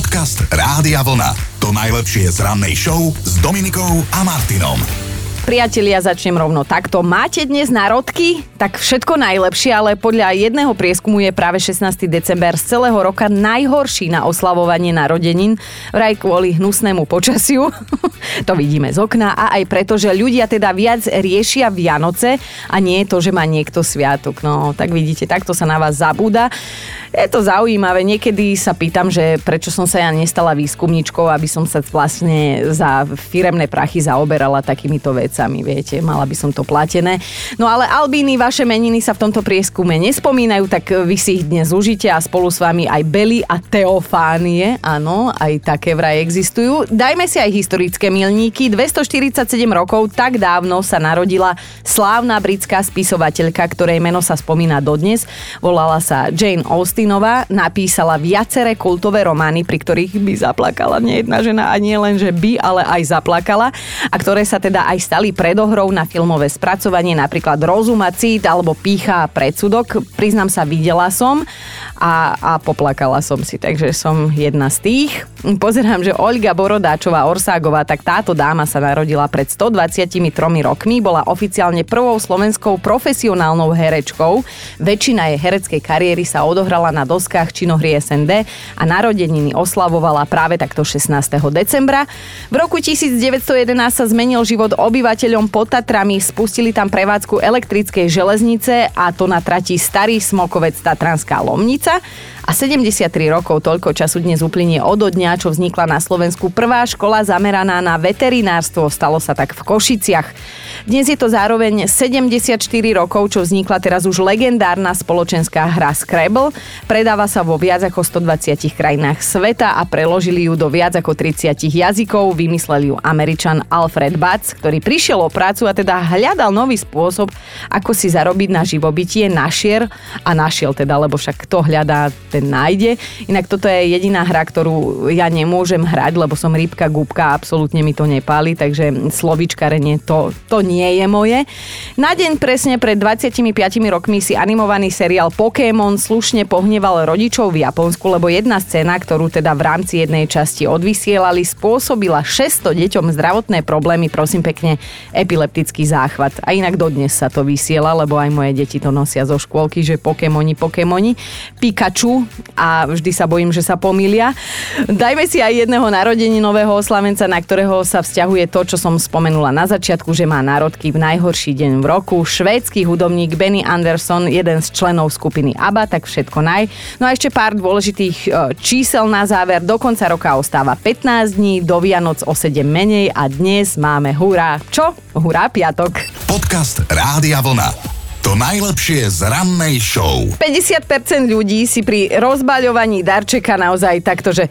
Podcast Rádia Vlna. To najlepšie z rannej show s Dominikou a Martinom. Priatelia, začnem rovno takto. Máte dnes národky? Tak všetko najlepšie, ale podľa jedného prieskumu je práve 16. december z celého roka najhorší na oslavovanie narodenín, vraj kvôli hnusnému počasiu. to vidíme z okna a aj preto, že ľudia teda viac riešia Vianoce a nie to, že má niekto sviatok. No, tak vidíte, takto sa na vás zabúda. Je to zaujímavé. Niekedy sa pýtam, že prečo som sa ja nestala výskumničkou, aby som sa vlastne za firemné prachy zaoberala takýmito vecami, viete, mala by som to platené. No ale Albíny, vaše meniny sa v tomto prieskume nespomínajú, tak vy si ich dnes užite a spolu s vami aj Bely a Teofánie, áno, aj také vraj existujú. Dajme si aj historické milníky. 247 rokov, tak dávno sa narodila slávna britská spisovateľka, ktorej meno sa spomína dodnes. Volala sa Jane Austen Austinová napísala viaceré kultové romány, pri ktorých by zaplakala nie jedna žena a nie len, že by, ale aj zaplakala a ktoré sa teda aj stali predohrou na filmové spracovanie, napríklad Rozum a cít alebo Pícha a predsudok. Priznám sa, videla som a, a poplakala som si, takže som jedna z tých. Pozerám, že Olga Borodáčová Orságová, tak táto dáma sa narodila pred 123 rokmi, bola oficiálne prvou slovenskou profesionálnou herečkou. Väčšina jej hereckej kariéry sa odohrala na doskách činohry SND a narodeniny oslavovala práve takto 16. decembra. V roku 1911 sa zmenil život obyvateľom pod Tatrami, spustili tam prevádzku elektrickej železnice a to na trati Starý Smokovec Tatranská Lomnica a 73 rokov toľko času dnes uplynie od dňa, čo vznikla na Slovensku prvá škola zameraná na veterinárstvo. Stalo sa tak v Košiciach. Dnes je to zároveň 74 rokov, čo vznikla teraz už legendárna spoločenská hra Scrabble. Predáva sa vo viac ako 120 krajinách sveta a preložili ju do viac ako 30 jazykov. Vymyslel ju Američan Alfred Batz, ktorý prišiel o prácu a teda hľadal nový spôsob, ako si zarobiť na živobytie, našier a našiel teda, lebo však kto hľadá, ten nájde. Inak toto je jediná hra, ktorú ja nemôžem hrať, lebo som rybka, gubka, absolútne mi to nepáli, takže slovičkarenie to, to nie je moje. Na deň presne pred 25 rokmi si animovaný seriál Pokémon slušne pohneval rodičov v Japonsku, lebo jedna scéna, ktorú teda v rámci jednej časti odvysielali, spôsobila 600 deťom zdravotné problémy, prosím pekne, epileptický záchvat. A inak dodnes sa to vysiela, lebo aj moje deti to nosia zo škôlky, že Pokémoni, Pokémoni. Pikachu, a vždy sa bojím, že sa pomýlia. Dajme si aj jedného nového oslavenca, na ktorého sa vzťahuje to, čo som spomenula na začiatku, že má národky v najhorší deň v roku. Švédsky hudobník Benny Anderson, jeden z členov skupiny ABBA, tak všetko naj. No a ešte pár dôležitých e, čísel na záver. Do konca roka ostáva 15 dní, do Vianoc o 7 menej a dnes máme hurá. Čo? Hurá piatok. Podcast Rádia Vlna. To najlepšie z rannej show. 50% ľudí si pri rozbaľovaní darčeka naozaj takto, že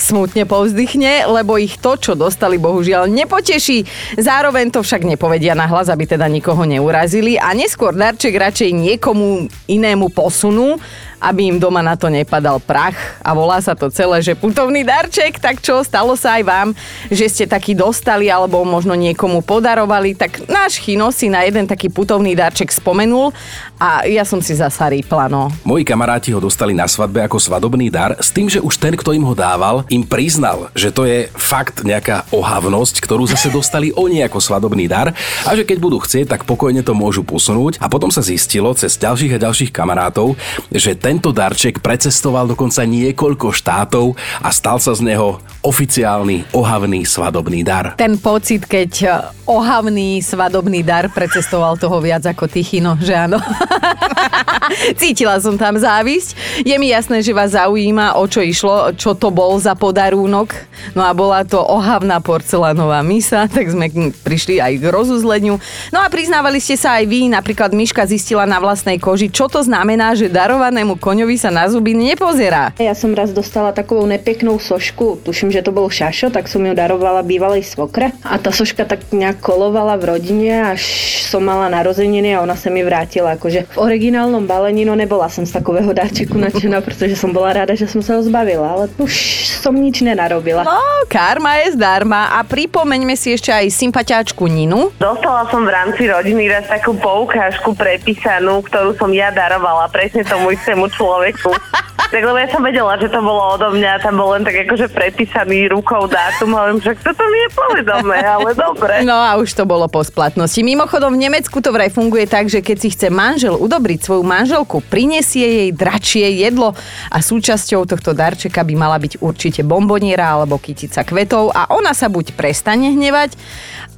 smutne povzdychne, lebo ich to, čo dostali, bohužiaľ nepoteší. Zároveň to však nepovedia na hlas, aby teda nikoho neurazili a neskôr darček radšej niekomu inému posunú, aby im doma na to nepadal prach a volá sa to celé, že putovný darček, tak čo, stalo sa aj vám, že ste taký dostali alebo možno niekomu podarovali, tak náš Chino si na jeden taký putovný darček spomenul a ja som si zasa rýpla, no. Moji kamaráti ho dostali na svadbe ako svadobný dar s tým, že už ten, kto im ho dával, im priznal, že to je fakt nejaká ohavnosť, ktorú zase dostali oni ako svadobný dar a že keď budú chcieť, tak pokojne to môžu posunúť a potom sa zistilo cez ďalších a ďalších kamarátov, že ten tento darček precestoval dokonca niekoľko štátov a stal sa z neho oficiálny ohavný svadobný dar. Ten pocit, keď e, ohavný svadobný dar precestoval toho viac ako Tichino, že áno? Cítila som tam závisť. Je mi jasné, že vás zaujíma, o čo išlo, čo to bol za podarúnok. No a bola to ohavná porcelánová misa, tak sme prišli aj k rozuzleniu. No a priznávali ste sa aj vy, napríklad Miška zistila na vlastnej koži, čo to znamená, že darovanému koňovi sa na zuby nepozerá. Ja som raz dostala takovou nepeknou sošku, tuším, že to bol šašo, tak som ju darovala bývalej svokre. A tá soška tak nejak kolovala v rodine, až som mala narozeniny a ona sa mi vrátila. Akože v originálnom balení, no nebola som z takového darčeku nadšená, pretože som bola rada, že som sa ho zbavila, ale už som nič nenarobila. No, karma je zdarma a pripomeňme si ešte aj sympatiáčku Ninu. Dostala som v rámci rodiny raz takú poukážku prepísanú, ktorú som ja darovala presne tomu istému človeku. Tak lebo ja som vedela, že to bolo odo mňa, tam bol len tak akože predpísaný rukou dátum, ale však toto mi je povedomé, ale dobre. No a už to bolo po splatnosti. Mimochodom v Nemecku to vraj funguje tak, že keď si chce manžel udobriť svoju manželku, prinesie jej dračie jedlo a súčasťou tohto darčeka by mala byť určite bomboniera alebo kytica kvetov a ona sa buď prestane hnevať,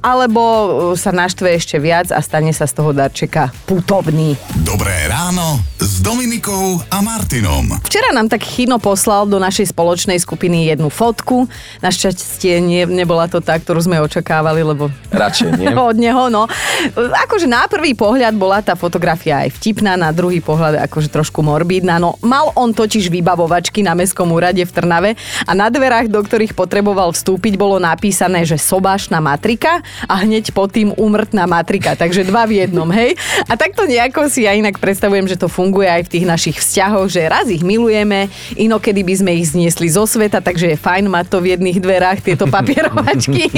alebo sa naštve ešte viac a stane sa z toho darčeka putovný. Dobré ráno s Dominikou a Martinom. Včera nám tak Chino poslal do našej spoločnej skupiny jednu fotku. Našťastie nie, nebola to tá, ktorú sme očakávali, lebo Radšej nie. od neho, no. Akože na prvý pohľad bola tá fotografia aj vtipná, na druhý pohľad akože trošku morbidná. No mal on totiž vybavovačky na Mestskom úrade v Trnave a na dverách, do ktorých potreboval vstúpiť, bolo napísané, že sobášna matrika a hneď pod tým úmrtná matrika. Takže dva v jednom, hej. A takto nejako si ja inak predstavujem, že to funguje aj v tých našich vzťahoch, že raz ich milujeme, inokedy by sme ich zniesli zo sveta, takže je fajn mať to v jedných dverách, tieto papierovačky.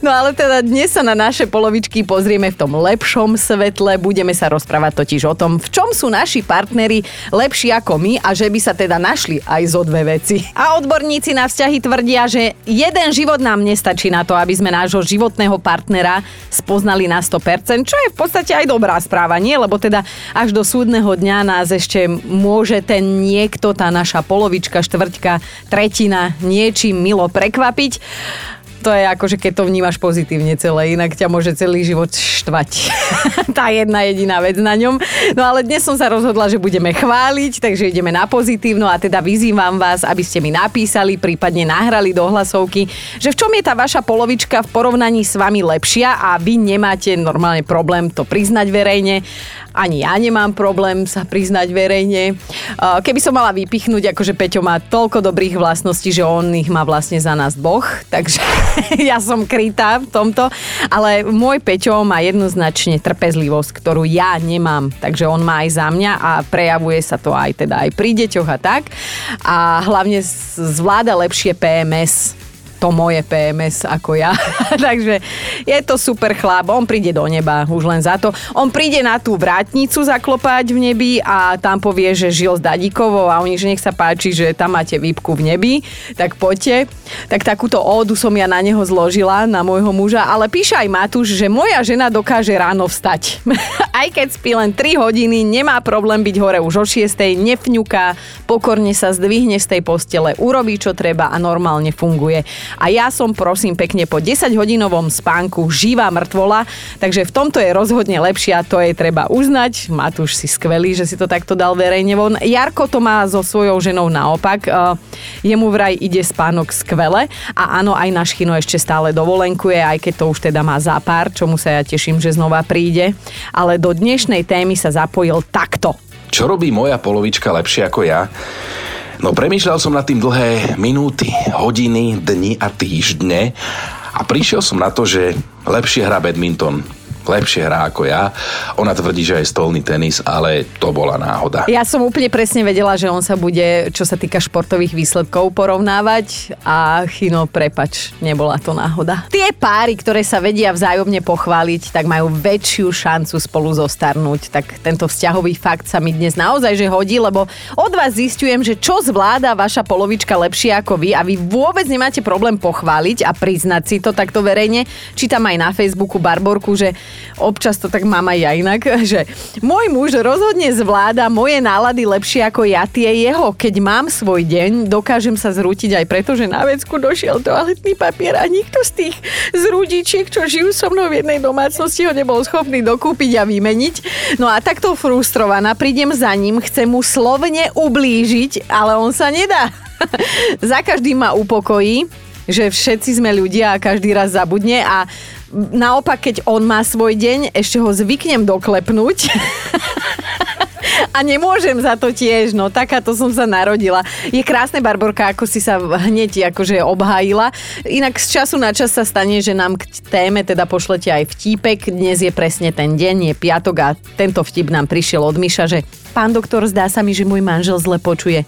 No ale teda dnes sa na naše polovičky pozrieme v tom lepšom svetle, budeme sa rozprávať totiž o tom, v čom sú naši partneri lepší ako my a že by sa teda našli aj zo dve veci. A odborníci na vzťahy tvrdia, že jeden život nám nestačí na to, aby sme nášho životného partnera spoznali na 100%, čo je v podstate aj dobrá správa, nie? Lebo teda až do súdneho dňa nás ešte môže ten niekto, tá naša polovička, štvrťka, tretina niečím milo prekvapiť. To je ako, že keď to vnímaš pozitívne celé, inak ťa môže celý život štvať. tá jedna jediná vec na ňom. No ale dnes som sa rozhodla, že budeme chváliť, takže ideme na pozitívno a teda vyzývam vás, aby ste mi napísali, prípadne nahrali do hlasovky, že v čom je tá vaša polovička v porovnaní s vami lepšia a vy nemáte normálne problém to priznať verejne. Ani ja nemám problém sa priznať verejne. Keby som mala vypichnúť, akože Peťo má toľko dobrých vlastností, že on ich má vlastne za nás Boh, takže ja som krytá v tomto, ale môj Peťo má jednoznačne trpezlivosť, ktorú ja nemám, takže on má aj za mňa a prejavuje sa to aj teda aj pri deťoch a tak. A hlavne zvláda lepšie PMS to moje PMS ako ja. Takže je to super chlap. On príde do neba už len za to. On príde na tú vrátnicu zaklopať v nebi a tam povie, že žil s Dadíkovou a oni, že nech sa páči, že tam máte výpku v nebi, tak poďte. Tak takúto ódu som ja na neho zložila, na môjho muža, ale píše aj Matúš, že moja žena dokáže ráno vstať. aj keď spí len 3 hodiny, nemá problém byť hore už o 6, nefňuká, pokorne sa zdvihne z tej postele, urobí čo treba a normálne funguje. A ja som prosím pekne po 10 hodinovom spánku živá mŕtvola, takže v tomto je rozhodne lepšie a to je treba uznať. Matúš si skvelý, že si to takto dal verejne von. Jarko to má so svojou ženou naopak. Uh, Jemu vraj ide spánok skvele a áno, aj náš Chino ešte stále dovolenkuje, aj keď to už teda má za pár, čomu sa ja teším, že znova príde. Ale do dnešnej témy sa zapojil takto. Čo robí moja polovička lepšie ako ja? No premýšľal som nad tým dlhé minúty, hodiny, dni a týždne a prišiel som na to, že lepšie hrá badminton. Lepšie hrá ako ja. Ona tvrdí, že aj stolný tenis, ale to bola náhoda. Ja som úplne presne vedela, že on sa bude, čo sa týka športových výsledkov, porovnávať a Chino, prepač, nebola to náhoda. Tie páry, ktoré sa vedia vzájomne pochváliť, tak majú väčšiu šancu spolu zostarnúť. Tak tento vzťahový fakt sa mi dnes naozaj že hodí, lebo od vás zistujem, že čo zvláda vaša polovička lepšie ako vy a vy vôbec nemáte problém pochváliť a priznať si to takto verejne. Čítam aj na Facebooku Barborku, že občas to tak mám aj ja inak, že môj muž rozhodne zvláda moje nálady lepšie ako ja tie jeho. Keď mám svoj deň, dokážem sa zrútiť aj preto, že na vecku došiel toaletný papier a nikto z tých zrúdičiek, čo žijú so mnou v jednej domácnosti, ho nebol schopný dokúpiť a vymeniť. No a takto frustrovaná prídem za ním, chcem mu slovne ublížiť, ale on sa nedá. za každým ma upokojí, že všetci sme ľudia a každý raz zabudne a naopak, keď on má svoj deň, ešte ho zvyknem doklepnúť. A nemôžem za to tiež, no takáto som sa narodila. Je krásne, Barborka, ako si sa hneď akože obhájila. Inak z času na čas sa stane, že nám k téme teda pošlete aj vtípek. Dnes je presne ten deň, je piatok a tento vtip nám prišiel od Miša, že pán doktor, zdá sa mi, že môj manžel zle počuje.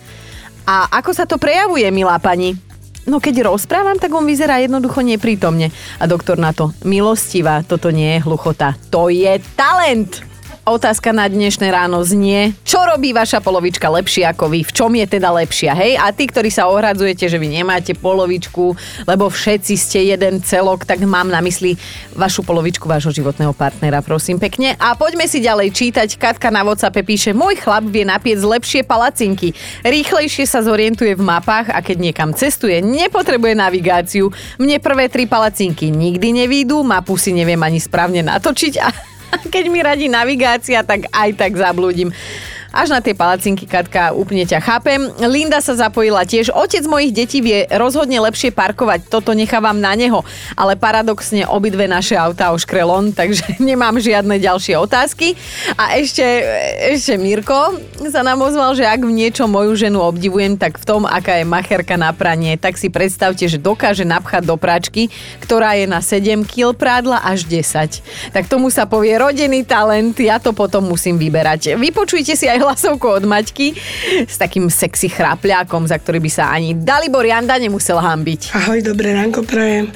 A ako sa to prejavuje, milá pani? No keď rozprávam, tak on vyzerá jednoducho neprítomne. A doktor na to, milostivá, toto nie je hluchota, to je talent. Otázka na dnešné ráno znie, čo robí vaša polovička lepšie ako vy? V čom je teda lepšia? Hej, a tí, ktorí sa ohradzujete, že vy nemáte polovičku, lebo všetci ste jeden celok, tak mám na mysli vašu polovičku vášho životného partnera, prosím pekne. A poďme si ďalej čítať. Katka na WhatsAppe píše, môj chlap vie napiec lepšie palacinky. Rýchlejšie sa zorientuje v mapách a keď niekam cestuje, nepotrebuje navigáciu. Mne prvé tri palacinky nikdy nevídu, mapu si neviem ani správne natočiť a keď mi radí navigácia, tak aj tak zablúdim. Až na tie palacinky, Katka, úplne ťa chápem. Linda sa zapojila tiež. Otec mojich detí vie rozhodne lepšie parkovať. Toto nechávam na neho. Ale paradoxne obidve naše autá oškrelon, takže nemám žiadne ďalšie otázky. A ešte, ešte Mirko sa nám ozval, že ak v niečo moju ženu obdivujem, tak v tom, aká je macherka na pranie. Tak si predstavte, že dokáže napchať do pračky, ktorá je na 7 kg prádla až 10. Tak tomu sa povie rodený talent. Ja to potom musím vyberať. Vypočujte si aj hlasovku od Maťky s takým sexy chrapľákom, za ktorý by sa ani Dalibor Janda nemusel hambiť. Ahoj, dobré ránko prajem.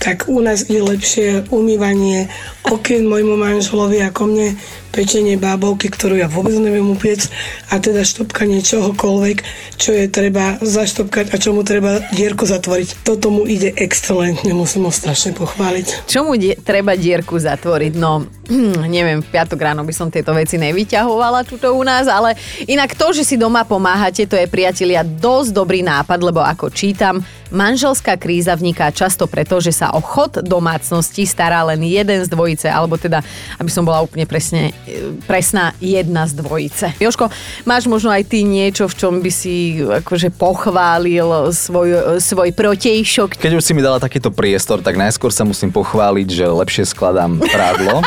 Tak u nás je lepšie umývanie okien môjmu manželovi ako mne, pečenie bábovky, ktorú ja vôbec neviem upiec a teda štopkanie čohokoľvek, čo je treba zaštopkať a čomu treba dierku zatvoriť. Toto mu ide excelentne, musím ho strašne pochváliť. Čomu die- treba dierku zatvoriť? No, neviem, v piatok ráno by som tieto veci nevyťahovala tuto u nás, ale inak to, že si doma pomáhate, to je priatelia dosť dobrý nápad, lebo ako čítam, manželská kríza vzniká často preto, že sa o chod domácnosti stará len jeden z dvojice, alebo teda, aby som bola úplne presne, presná, jedna z dvojice. Joško, máš možno aj ty niečo, v čom by si akože pochválil svoj, svoj protejšok? Keď už si mi dala takýto priestor, tak najskôr sa musím pochváliť, že lepšie skladám prádlo.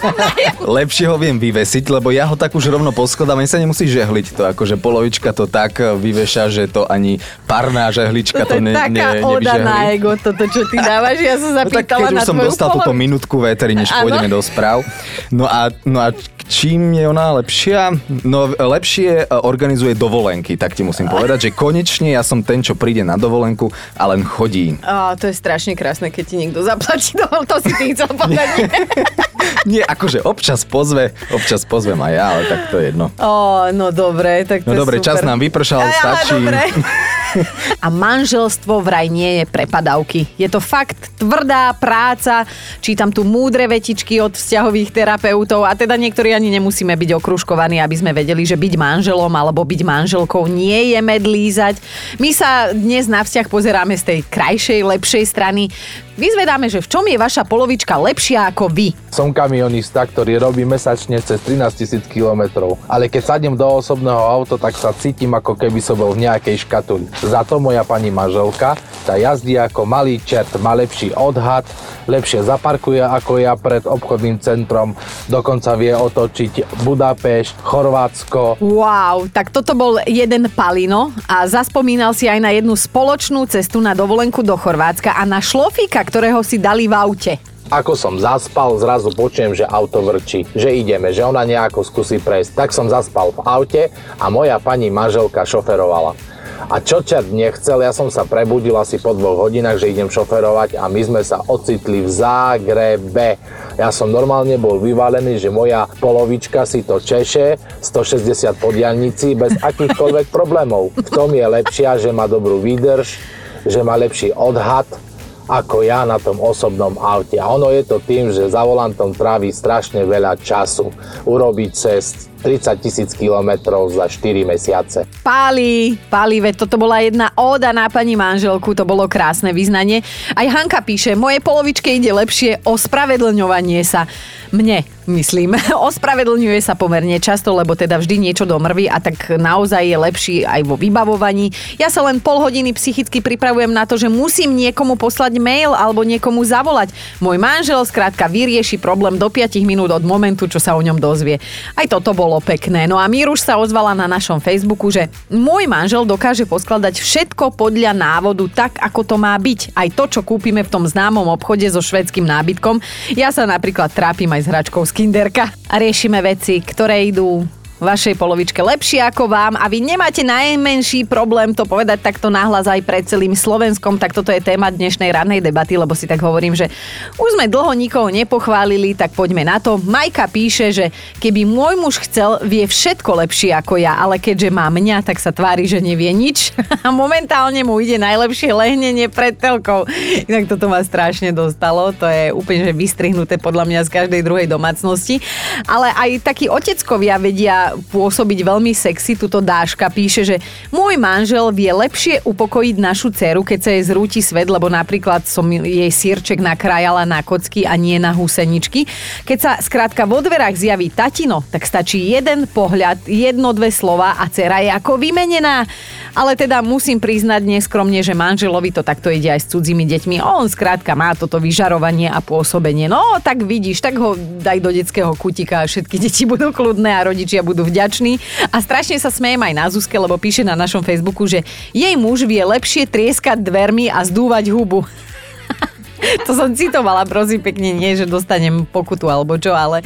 lepšie ho viem vyvesiť, lebo ja ho tak už rovno poskladám, ani sa nemusí žehliť to, akože polovička to tak vyveša, že to ani parná žehlička to, To ne, taká ne, oda na ego, toto, čo ty dávaš. Ja som No tak zapýtala keď už som dostal túto polovičku. minútku veteri, než Áno. pôjdeme do správ. No a, no a čím je ona lepšia? No lepšie e, organizuje dovolenky, tak ti musím povedať, že konečne ja som ten, čo príde na dovolenku a len chodí. Á, to je strašne krásne, keď ti niekto zaplatí dovol, to si ty chcel povedať. nie? Akože občas pozve, občas pozvem aj ja, ale tak to je jedno. Ó, no dobre, tak to No dobre, super. čas nám vypršal, Á, stačí. dobre. A manželstvo vraj nie je prepadavky. Je to fakt tvrdá práca. Čítam tu múdre vetičky od vzťahových terapeutov a teda niektorí ani nemusíme byť okružkovaní, aby sme vedeli, že byť manželom alebo byť manželkou nie je medlízať. My sa dnes na vzťah pozeráme z tej krajšej, lepšej strany. Vyzvedáme, že v čom je vaša polovička lepšia ako vy. Som kamionista, ktorý robí mesačne cez 13 tisíc kilometrov. Ale keď sadnem do osobného auta, tak sa cítim ako keby som bol v nejakej škatuli. Za to moja pani manželka, tá jazdí ako malý čert, má lepší odhad, lepšie zaparkuje ako ja pred obchodným centrom, dokonca vie otočiť Budapešť, Chorvátsko, Wow, tak toto bol jeden Palino a zaspomínal si aj na jednu spoločnú cestu na dovolenku do Chorvátska a na šlofíka, ktorého si dali v aute. Ako som zaspal, zrazu počujem, že auto vrčí, že ideme, že ona nejako skúsi prejsť. Tak som zaspal v aute a moja pani manželka šoferovala. A čo čert nechcel, ja som sa prebudil asi po dvoch hodinách, že idem šoferovať a my sme sa ocitli v Zágrebe. Ja som normálne bol vyvalený, že moja polovička si to češe 160 po diaľnici bez akýchkoľvek problémov. V tom je lepšia, že má dobrú výdrž, že má lepší odhad, ako ja na tom osobnom aute. A ono je to tým, že za volantom trávi strašne veľa času. Urobiť cez 30 tisíc kilometrov za 4 mesiace. Páli, páli, veď toto bola jedna óda na pani manželku, to bolo krásne vyznanie. Aj Hanka píše, moje polovičke ide lepšie ospravedlňovanie sa. Mne, myslím. Ospravedlňuje sa pomerne často, lebo teda vždy niečo domrví a tak naozaj je lepší aj vo vybavovaní. Ja sa len pol hodiny psychicky pripravujem na to, že musím niekomu poslať mail alebo niekomu zavolať. Môj manžel skrátka vyrieši problém do 5 minút od momentu, čo sa o ňom dozvie. Aj toto bolo pekné. No a Míruš sa ozvala na našom Facebooku, že môj manžel dokáže poskladať všetko podľa návodu tak, ako to má byť. Aj to, čo kúpime v tom známom obchode so švedským nábytkom. Ja sa napríklad trápim aj s hračkou z Kinderka a riešime veci, ktoré idú vašej polovičke lepšie ako vám a vy nemáte najmenší problém to povedať takto nahlas aj pred celým Slovenskom, tak toto je téma dnešnej rannej debaty, lebo si tak hovorím, že už sme dlho nikoho nepochválili, tak poďme na to. Majka píše, že keby môj muž chcel, vie všetko lepšie ako ja, ale keďže má mňa, tak sa tvári, že nevie nič a momentálne mu ide najlepšie lehnenie pred telkou. Inak toto ma strašne dostalo, to je úplne že vystrihnuté podľa mňa z každej druhej domácnosti. Ale aj takí oteckovia vedia pôsobiť veľmi sexy. Tuto Dáška píše, že môj manžel vie lepšie upokojiť našu dceru, keď sa jej zrúti svet, lebo napríklad som jej sírček nakrajala na kocky a nie na húseničky. Keď sa skrátka vo dverách zjaví tatino, tak stačí jeden pohľad, jedno, dve slova a dcera je ako vymenená. Ale teda musím priznať neskromne, že manželovi to takto ide aj s cudzími deťmi. On skrátka má toto vyžarovanie a pôsobenie. No, tak vidíš, tak ho daj do detského kutika a všetky deti budú kľudné a rodičia budú vďační. A strašne sa smejem aj na Zuzke, lebo píše na našom Facebooku, že jej muž vie lepšie trieskať dvermi a zdúvať hubu. to som citovala, prosím pekne, nie, že dostanem pokutu alebo čo, ale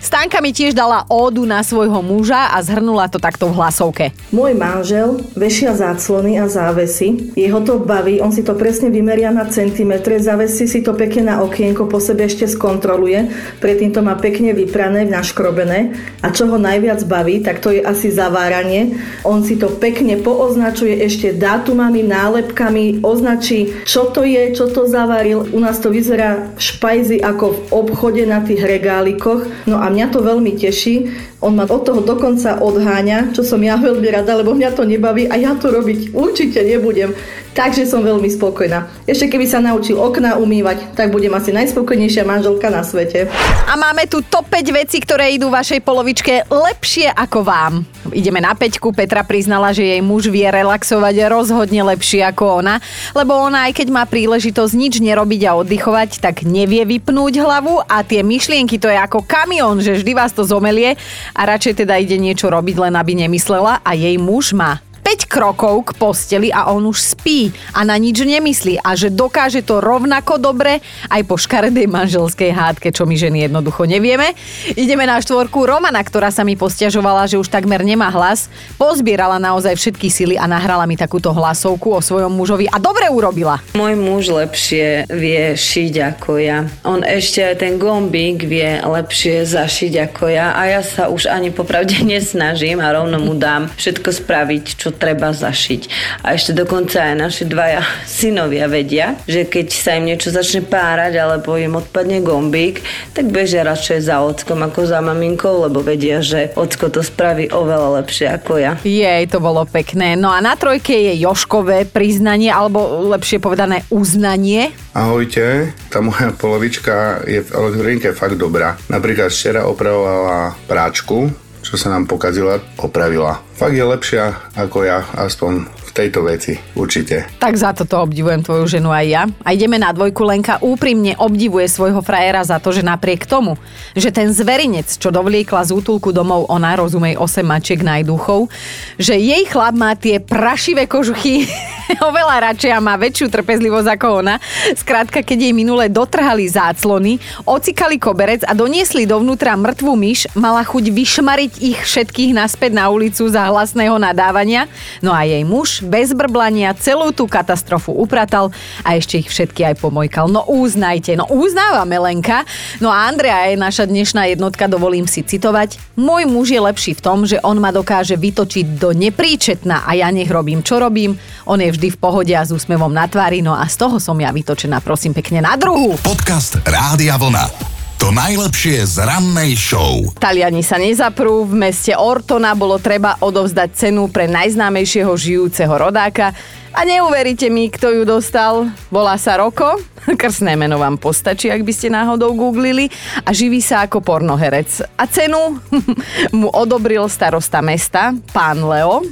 Stanka mi tiež dala ódu na svojho muža a zhrnula to takto v hlasovke. Môj manžel vešia záclony a závesy. Jeho to baví, on si to presne vymeria na centimetre, zavesí si to pekne na okienko, po sebe ešte skontroluje, predtým to má pekne vyprané, naškrobené a čo ho najviac baví, tak to je asi zaváranie. On si to pekne pooznačuje ešte dátumami, nálepkami, označí, čo to je, čo to zavaril. U nás to vyzerá v špajzi ako v obchode na tých regálikoch. No a mňa to veľmi teší. On ma od toho dokonca odháňa, čo som ja veľmi rada, lebo mňa to nebaví a ja to robiť určite nebudem. Takže som veľmi spokojná. Ešte keby sa naučil okná umývať, tak budem asi najspokojnejšia manželka na svete. A máme tu top 5 vecí, ktoré idú vašej polovičke lepšie ako vám. Ideme na peťku. Petra priznala, že jej muž vie relaxovať rozhodne lepšie ako ona, lebo ona aj keď má príležitosť nič nerobiť a oddychovať, tak nevie vypnúť hlavu a tie myšlienky to je ako kamión, že vždy vás to zomelie a radšej teda ide niečo robiť, len aby nemyslela a jej muž má 5 krokov k posteli a on už spí a na nič nemyslí a že dokáže to rovnako dobre aj po škaredej manželskej hádke, čo my ženy jednoducho nevieme. Ideme na štvorku Romana, ktorá sa mi postiažovala, že už takmer nemá hlas. Pozbierala naozaj všetky sily a nahrala mi takúto hlasovku o svojom mužovi a dobre urobila. Môj muž lepšie vie šiť ako ja. On ešte aj ten gombík vie lepšie zašiť ako ja a ja sa už ani popravde nesnažím a rovno mu dám všetko spraviť, čo treba zašiť. A ešte dokonca aj naši dvaja synovia vedia, že keď sa im niečo začne párať alebo im odpadne gombík, tak bežia radšej za ockom ako za maminkou, lebo vedia, že ocko to spraví oveľa lepšie ako ja. Jej, to bolo pekné. No a na trojke je Joškové priznanie, alebo lepšie povedané uznanie. Ahojte, tá moja polovička je v elektronike fakt dobrá. Napríklad včera opravovala práčku, čo sa nám pokazila, opravila. Fakt je lepšia ako ja, aspoň v tejto veci, určite. Tak za toto obdivujem tvoju ženu aj ja. A ideme na dvojku. Lenka úprimne obdivuje svojho frajera za to, že napriek tomu, že ten zverinec, čo dovliekla z útulku domov ona, rozumej 8 mačiek najduchov, že jej chlap má tie prašivé kožuchy oveľa radšej a má väčšiu trpezlivosť ako ona. Skrátka, keď jej minule dotrhali záclony, ocikali koberec a doniesli dovnútra mŕtvú myš, mala chuť vyšmariť ich všetkých naspäť na ulicu za hlasného nadávania. No a jej muž bez brblania celú tú katastrofu upratal a ešte ich všetky aj pomojkal. No uznajte, no uznávame Lenka. No a Andrea je naša dnešná jednotka, dovolím si citovať. Môj muž je lepší v tom, že on ma dokáže vytočiť do nepríčetna a ja nech robím, čo robím. On je vždy v pohode a s úsmevom na tvári, no a z toho som ja vytočená, prosím pekne, na druhu. Podcast Rádia Vlna. To najlepšie z rannej show. Taliani sa nezaprú, v meste Ortona bolo treba odovzdať cenu pre najznámejšieho žijúceho rodáka. A neuveríte mi, kto ju dostal. Volá sa Roko, krsné meno vám postačí, ak by ste náhodou googlili. A živí sa ako pornoherec. A cenu mu odobril starosta mesta, pán Leo,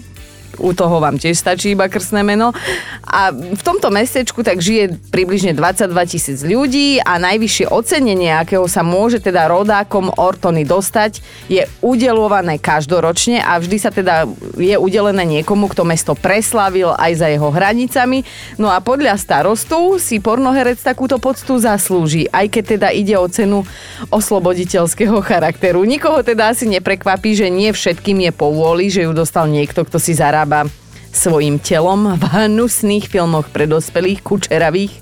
u toho vám tiež stačí iba krstné meno. A v tomto mestečku tak žije približne 22 tisíc ľudí a najvyššie ocenenie, akého sa môže teda rodákom Ortony dostať, je udelované každoročne a vždy sa teda je udelené niekomu, kto mesto preslavil aj za jeho hranicami. No a podľa starostu si pornoherec takúto poctu zaslúži, aj keď teda ide o cenu osloboditeľského charakteru. Nikoho teda asi neprekvapí, že nie všetkým je povôli, že ju dostal niekto, kto si zarába svojim telom v hnusných filmoch pre dospelých, kučeravých.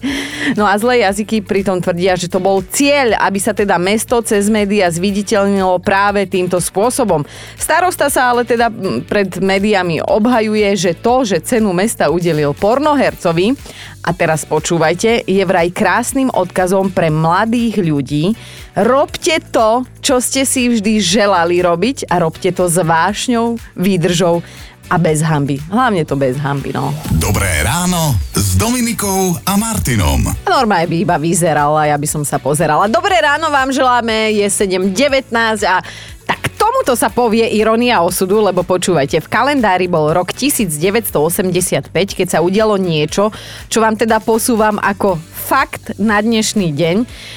No a zlé jazyky pritom tvrdia, že to bol cieľ, aby sa teda mesto cez média zviditeľnilo práve týmto spôsobom. Starosta sa ale teda pred médiami obhajuje, že to, že cenu mesta udelil pornohercovi, a teraz počúvajte, je vraj krásnym odkazom pre mladých ľudí. Robte to, čo ste si vždy želali robiť a robte to s vášňou, výdržou a bez hamby. Hlavne to bez hamby, no. Dobré ráno s Dominikou a Martinom. Normálne by iba vyzerala, ja by som sa pozerala. Dobré ráno vám želáme, je 7.19 a tak tomuto sa povie ironia osudu, lebo počúvajte, v kalendári bol rok 1985, keď sa udialo niečo, čo vám teda posúvam ako fakt na dnešný deň.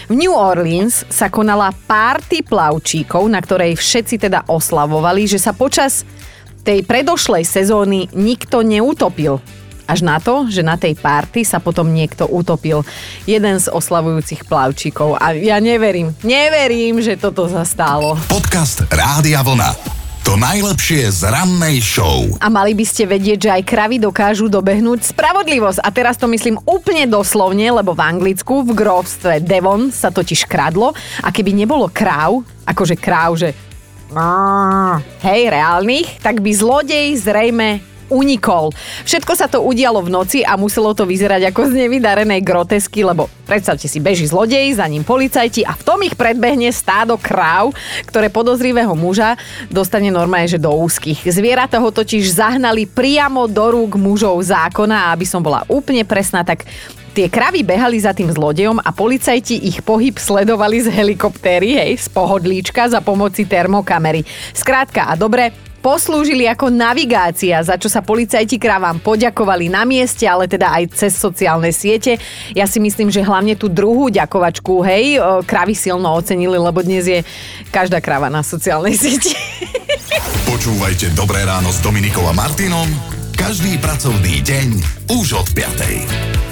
V New Orleans sa konala párty plavčíkov, na ktorej všetci teda oslavovali, že sa počas tej predošlej sezóny nikto neutopil. Až na to, že na tej párty sa potom niekto utopil. Jeden z oslavujúcich plavčíkov. A ja neverím, neverím, že toto zastálo. Podcast Rádia Vlna. To najlepšie z rannej show. A mali by ste vedieť, že aj kravy dokážu dobehnúť spravodlivosť. A teraz to myslím úplne doslovne, lebo v Anglicku, v grovstve Devon sa totiž kradlo. A keby nebolo kráv, akože kráv, že hej, reálnych, tak by zlodej zrejme unikol. Všetko sa to udialo v noci a muselo to vyzerať ako z nevydarenej grotesky, lebo predstavte si, beží zlodej, za ním policajti a v tom ich predbehne stádo kráv, ktoré podozrivého muža dostane normálne, že do úzkých. Zvieratá ho totiž zahnali priamo do rúk mužov zákona a aby som bola úplne presná, tak Tie kravy behali za tým zlodejom a policajti ich pohyb sledovali z helikoptéry, hej, z pohodlíčka za pomoci termokamery. Skrátka a dobre, poslúžili ako navigácia, za čo sa policajti kravám poďakovali na mieste, ale teda aj cez sociálne siete. Ja si myslím, že hlavne tú druhú ďakovačku, hej, kravy silno ocenili, lebo dnes je každá krava na sociálnej sieti. Počúvajte Dobré ráno s Dominikom a Martinom každý pracovný deň už od 5.